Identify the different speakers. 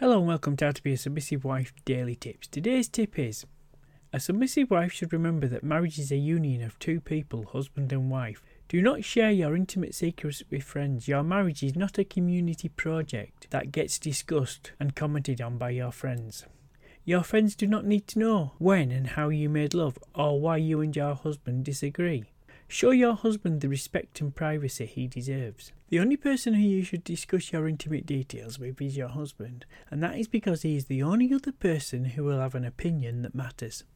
Speaker 1: Hello and welcome to How to Be a Submissive Wife Daily Tips. Today's tip is A submissive wife should remember that marriage is a union of two people, husband and wife. Do not share your intimate secrets with friends. Your marriage is not a community project that gets discussed and commented on by your friends. Your friends do not need to know when and how you made love or why you and your husband disagree. Show your husband the respect and privacy he deserves. The only person who you should discuss your intimate details with is your husband, and that is because he is the only other person who will have an opinion that matters.